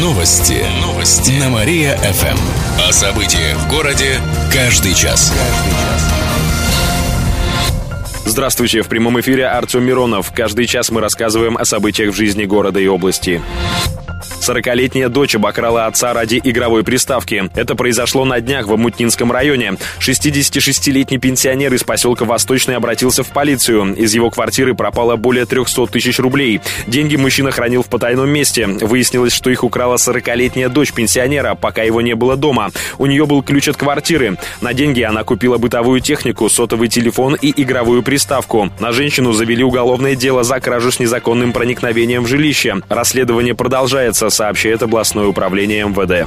Новости. Новости. На Мария-ФМ. О событиях в городе каждый час. Здравствуйте, в прямом эфире Артем Миронов. Каждый час мы рассказываем о событиях в жизни города и области. 40-летняя дочь обокрала отца ради игровой приставки. Это произошло на днях в Амутнинском районе. 66-летний пенсионер из поселка Восточный обратился в полицию. Из его квартиры пропало более 300 тысяч рублей. Деньги мужчина хранил в потайном месте. Выяснилось, что их украла 40-летняя дочь пенсионера, пока его не было дома. У нее был ключ от квартиры. На деньги она купила бытовую технику, сотовый телефон и игровую приставку. На женщину завели уголовное дело за кражу с незаконным проникновением в жилище. Расследование продолжается сообщает областное управление МВД.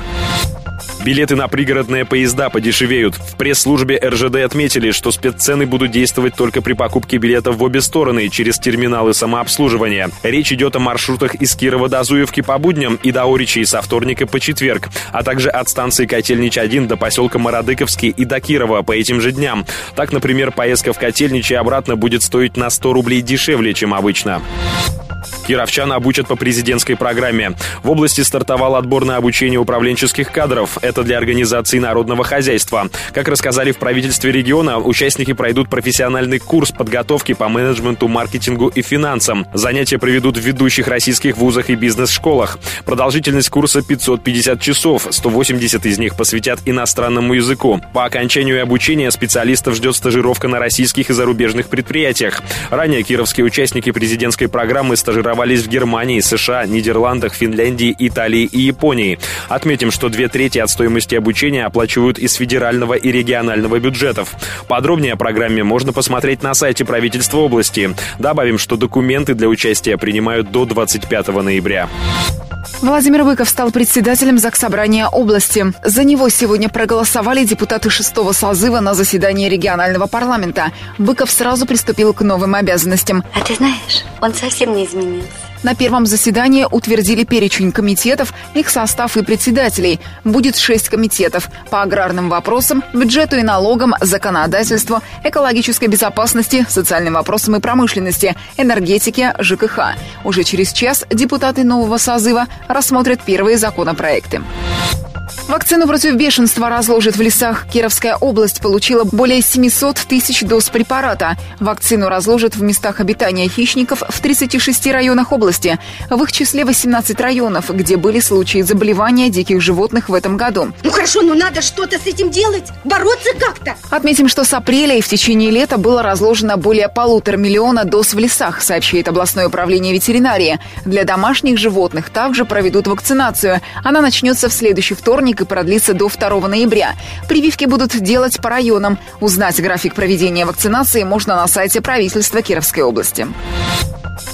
Билеты на пригородные поезда подешевеют. В пресс-службе РЖД отметили, что спеццены будут действовать только при покупке билетов в обе стороны через терминалы самообслуживания. Речь идет о маршрутах из Кирова до Зуевки по будням и до Оричи со вторника по четверг, а также от станции Котельнич-1 до поселка Мародыковский и до Кирова по этим же дням. Так, например, поездка в Котельнич и обратно будет стоить на 100 рублей дешевле, чем обычно. Кировчан обучат по президентской программе. В области стартовал отбор на обучение управленческих кадров. Это для организации народного хозяйства. Как рассказали в правительстве региона, участники пройдут профессиональный курс подготовки по менеджменту, маркетингу и финансам. Занятия проведут в ведущих российских вузах и бизнес-школах. Продолжительность курса 550 часов, 180 из них посвятят иностранному языку. По окончанию обучения специалистов ждет стажировка на российских и зарубежных предприятиях. Ранее кировские участники президентской программы стажировали тренировались в Германии, США, Нидерландах, Финляндии, Италии и Японии. Отметим, что две трети от стоимости обучения оплачивают из федерального и регионального бюджетов. Подробнее о программе можно посмотреть на сайте правительства области. Добавим, что документы для участия принимают до 25 ноября. Владимир Выков стал председателем Заксобрания области. За него сегодня проголосовали депутаты шестого созыва на заседании регионального парламента. Быков сразу приступил к новым обязанностям. А ты знаешь, он совсем не изменился. На первом заседании утвердили перечень комитетов, их состав и председателей. Будет шесть комитетов по аграрным вопросам, бюджету и налогам, законодательству, экологической безопасности, социальным вопросам и промышленности, энергетике, ЖКХ. Уже через час депутаты нового созыва рассмотрят первые законопроекты. Вакцину против бешенства разложит в лесах. Кировская область получила более 700 тысяч доз препарата. Вакцину разложат в местах обитания хищников в 36 районах области. В их числе 18 районов, где были случаи заболевания диких животных в этом году. Ну хорошо, но надо что-то с этим делать. Бороться как-то. Отметим, что с апреля и в течение лета было разложено более полутора миллиона доз в лесах, сообщает областное управление ветеринарии. Для домашних животных также проведут вакцинацию. Она начнется в следующий вторник и продлится до 2 ноября. Прививки будут делать по районам. Узнать график проведения вакцинации можно на сайте правительства Кировской области.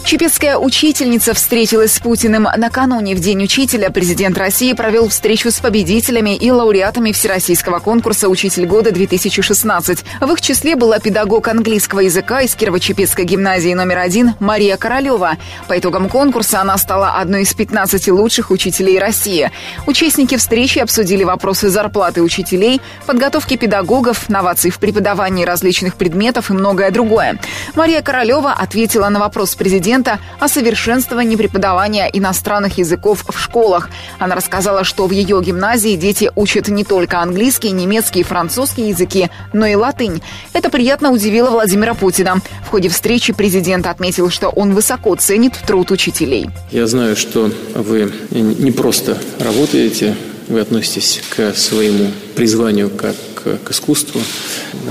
Чепецкая учительница встретилась с Путиным. Накануне, в День учителя, президент России провел встречу с победителями и лауреатами Всероссийского конкурса «Учитель года-2016». В их числе была педагог английского языка из Кирово-Чепецкой гимназии номер один Мария Королева. По итогам конкурса она стала одной из 15 лучших учителей России. Участники встречи обсудили вопросы зарплаты учителей, подготовки педагогов, новаций в преподавании различных предметов и многое другое. Мария Королева ответила на вопрос президента президента о совершенствовании преподавания иностранных языков в школах. Она рассказала, что в ее гимназии дети учат не только английский, немецкий и французский языки, но и латынь. Это приятно удивило Владимира Путина. В ходе встречи президент отметил, что он высоко ценит труд учителей. Я знаю, что вы не просто работаете, вы относитесь к своему призванию как к искусству,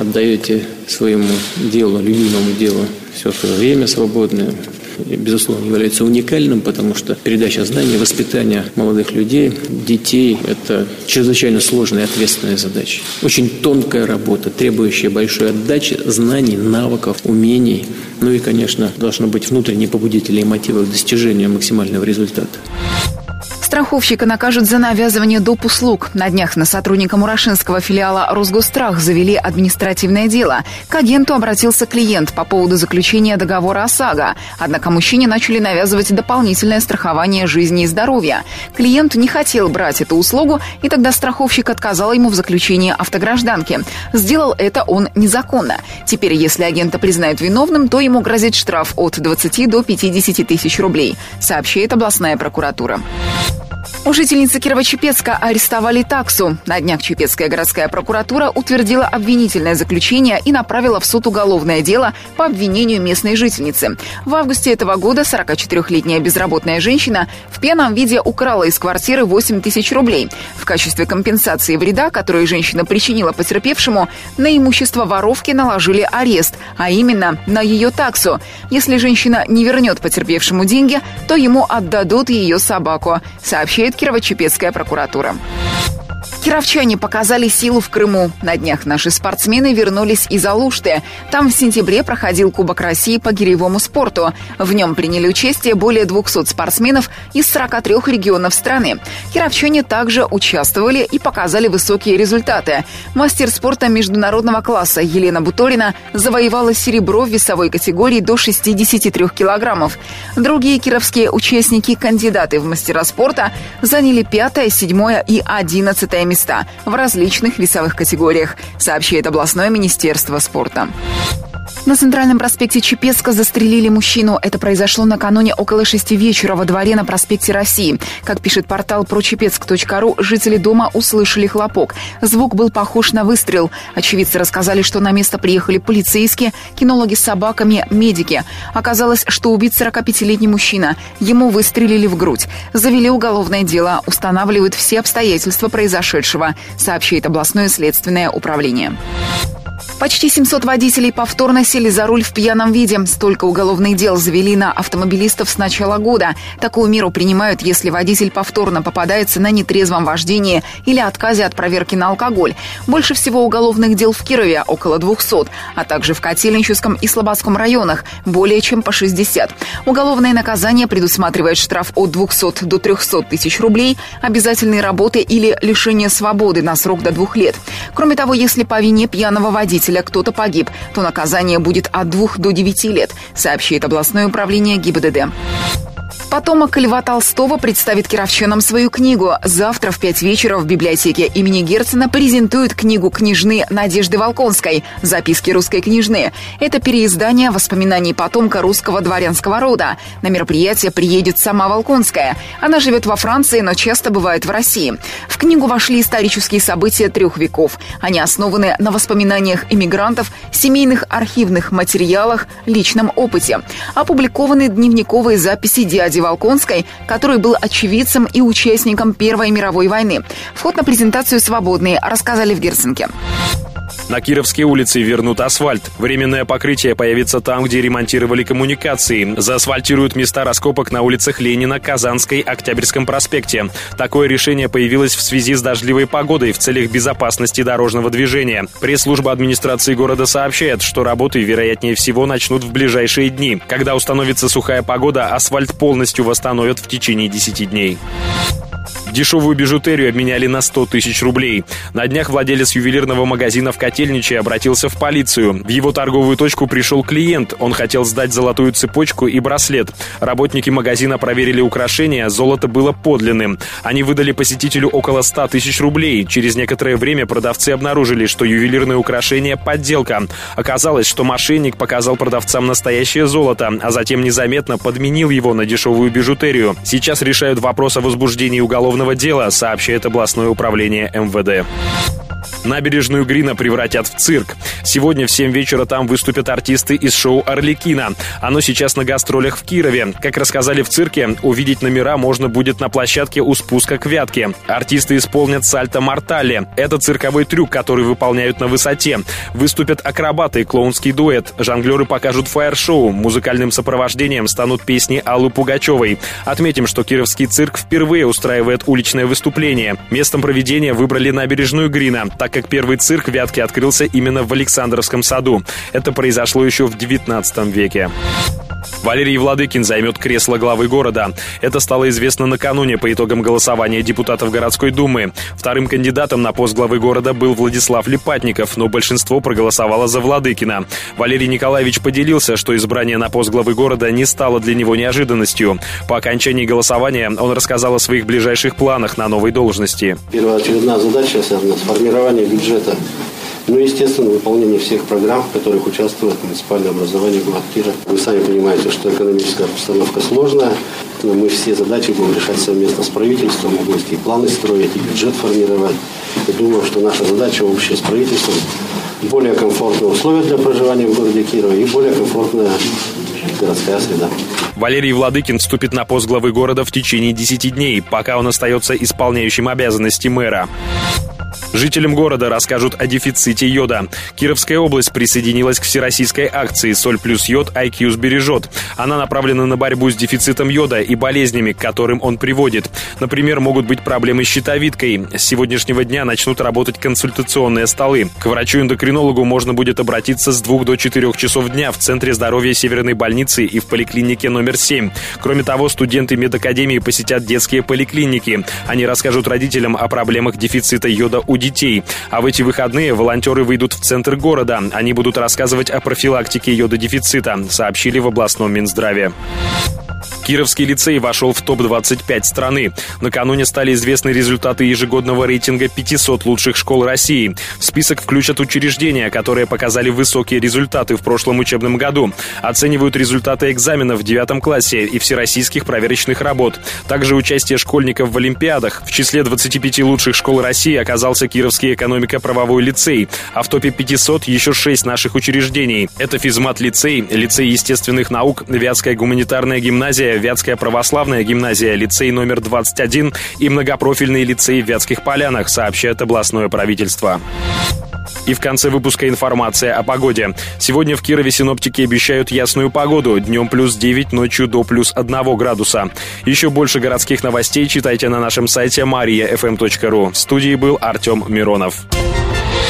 отдаете своему делу, любимому делу все свое время свободное, безусловно, является уникальным, потому что передача знаний, воспитание молодых людей, детей – это чрезвычайно сложная и ответственная задача. Очень тонкая работа, требующая большой отдачи знаний, навыков, умений. Ну и, конечно, должно быть внутренние побудители и мотивы к достижению максимального результата. Страховщика накажут за навязывание доп. услуг. На днях на сотрудника Мурашинского филиала «Росгострах» завели административное дело. К агенту обратился клиент по поводу заключения договора ОСАГО. Однако мужчине начали навязывать дополнительное страхование жизни и здоровья. Клиент не хотел брать эту услугу, и тогда страховщик отказал ему в заключении автогражданки. Сделал это он незаконно. Теперь, если агента признают виновным, то ему грозит штраф от 20 до 50 тысяч рублей, сообщает областная прокуратура. У жительницы Кирово-Чепецка арестовали таксу. На днях Чепецкая городская прокуратура утвердила обвинительное заключение и направила в суд уголовное дело по обвинению местной жительницы. В августе этого года 44-летняя безработная женщина в пьяном виде украла из квартиры 8 тысяч рублей. В качестве компенсации вреда, который женщина причинила потерпевшему, на имущество воровки наложили арест, а именно на ее таксу. Если женщина не вернет потерпевшему деньги, то ему отдадут ее собаку, сообщает Кирово-Чепецкая прокуратура. Кировчане показали силу в Крыму. На днях наши спортсмены вернулись из Алушты. Там в сентябре проходил Кубок России по гиревому спорту. В нем приняли участие более 200 спортсменов из 43 регионов страны. Кировчане также участвовали и показали высокие результаты. Мастер спорта международного класса Елена Буторина завоевала серебро в весовой категории до 63 килограммов. Другие кировские участники-кандидаты в мастера спорта заняли пятое, седьмое и одиннадцатое места в различных весовых категориях, сообщает областное министерство спорта. На центральном проспекте Чепецка застрелили мужчину. Это произошло накануне около шести вечера во дворе на проспекте России. Как пишет портал прочепецк.ру, жители дома услышали хлопок. Звук был похож на выстрел. Очевидцы рассказали, что на место приехали полицейские, кинологи с собаками, медики. Оказалось, что убит 45-летний мужчина. Ему выстрелили в грудь. Завели уголовное дело, устанавливают все обстоятельства произошедшего, сообщает областное следственное управление. Почти 700 водителей повторно сели за руль в пьяном виде. Столько уголовных дел завели на автомобилистов с начала года. Такую меру принимают, если водитель повторно попадается на нетрезвом вождении или отказе от проверки на алкоголь. Больше всего уголовных дел в Кирове – около 200, а также в Котельническом и Слободском районах – более чем по 60. Уголовное наказание предусматривает штраф от 200 до 300 тысяч рублей, обязательные работы или лишение свободы на срок до двух лет. Кроме того, если по вине пьяного водителя водителя кто-то погиб, то наказание будет от 2 до 9 лет, сообщает областное управление ГИБДД. Потомок Льва Толстого представит кировчанам свою книгу. Завтра в пять вечера в библиотеке имени Герцена презентуют книгу княжны Надежды Волконской «Записки русской княжны». Это переиздание воспоминаний потомка русского дворянского рода. На мероприятие приедет сама Волконская. Она живет во Франции, но часто бывает в России. В книгу вошли исторические события трех веков. Они основаны на воспоминаниях иммигрантов, семейных архивных материалах, личном опыте. Опубликованы дневниковые записи дяди Нади Волконской, который был очевидцем и участником Первой мировой войны. Вход на презентацию свободный, рассказали в Герценке. На Кировские улицы вернут асфальт. Временное покрытие появится там, где ремонтировали коммуникации. Заасфальтируют места раскопок на улицах Ленина, Казанской, Октябрьском проспекте. Такое решение появилось в связи с дождливой погодой в целях безопасности дорожного движения. Пресс-служба администрации города сообщает, что работы, вероятнее всего, начнут в ближайшие дни. Когда установится сухая погода, асфальт полностью восстановят в течение 10 дней. Дешевую бижутерию обменяли на 100 тысяч рублей. На днях владелец ювелирного магазина в Котельниче обратился в полицию. В его торговую точку пришел клиент. Он хотел сдать золотую цепочку и браслет. Работники магазина проверили украшения, золото было подлинным. Они выдали посетителю около 100 тысяч рублей. Через некоторое время продавцы обнаружили, что ювелирное украшение – подделка. Оказалось, что мошенник показал продавцам настоящее золото, а затем незаметно подменил его на дешевую бижутерию. Сейчас решают вопрос о возбуждении уголовного уголовного дела, сообщает областное управление МВД. Набережную Грина превратят в цирк. Сегодня в 7 вечера там выступят артисты из шоу «Орликина». Оно сейчас на гастролях в Кирове. Как рассказали в цирке, увидеть номера можно будет на площадке у спуска к Вятке. Артисты исполнят сальто мортале. Это цирковой трюк, который выполняют на высоте. Выступят акробаты клоунский дуэт. Жонглеры покажут фаер-шоу. Музыкальным сопровождением станут песни Аллы Пугачевой. Отметим, что Кировский цирк впервые устраивает уличное выступление. Местом проведения выбрали набережную Грина, так как первый цирк Вятки открылся именно в Александровском саду. Это произошло еще в 19 веке. Валерий Владыкин займет кресло главы города. Это стало известно накануне по итогам голосования депутатов городской думы. Вторым кандидатом на пост главы города был Владислав Липатников, но большинство проголосовало за Владыкина. Валерий Николаевич поделился, что избрание на пост главы города не стало для него неожиданностью. По окончании голосования он рассказал о своих ближайших планах на новой должности. Первоочередная задача связана с формированием бюджета ну и, естественно, выполнение всех программ, в которых участвует муниципальное образование город Кира. Вы сами понимаете, что экономическая обстановка сложная, но мы все задачи будем решать совместно с правительством, мы будем и планы строить, и бюджет формировать. Я думаю, что наша задача общая с правительством более комфортные условия для проживания в городе Кирова и более комфортная городская среда. Валерий Владыкин вступит на пост главы города в течение 10 дней, пока он остается исполняющим обязанности мэра. Жителям города расскажут о дефиците йода. Кировская область присоединилась к всероссийской акции «Соль плюс йод IQ сбережет». Она направлена на борьбу с дефицитом йода и болезнями, к которым он приводит. Например, могут быть проблемы с щитовидкой. С сегодняшнего дня начнут работать консультационные столы. К врачу-эндокринологу можно будет обратиться с 2 до 4 часов дня в Центре здоровья Северной больницы и в поликлинике номер 7. Кроме того, студенты медакадемии посетят детские поликлиники. Они расскажут родителям о проблемах дефицита йода у детей. А в эти выходные волонтеры выйдут в центр города. Они будут рассказывать о профилактике йододефицита, сообщили в областном Минздраве. Кировский лицей вошел в топ-25 страны. Накануне стали известны результаты ежегодного рейтинга 500 лучших школ России. В список включат учреждения, которые показали высокие результаты в прошлом учебном году. Оценивают результаты экзаменов в девятом классе и всероссийских проверочных работ. Также участие школьников в Олимпиадах. В числе 25 лучших школ России оказался Кировский экономико-правовой лицей, а в топе 500 еще 6 наших учреждений. Это физмат-лицей, лицей естественных наук, Вятская гуманитарная гимназия, Вятская православная гимназия, лицей номер 21 и многопрофильный лицей в Вятских Полянах, сообщает областное правительство. И в конце выпуска информация о погоде. Сегодня в Кирове синоптики обещают ясную погоду. Днем плюс 9, ночью до плюс 1 градуса. Еще больше городских новостей читайте на нашем сайте mariafm.ru. В студии был Артем Миронов.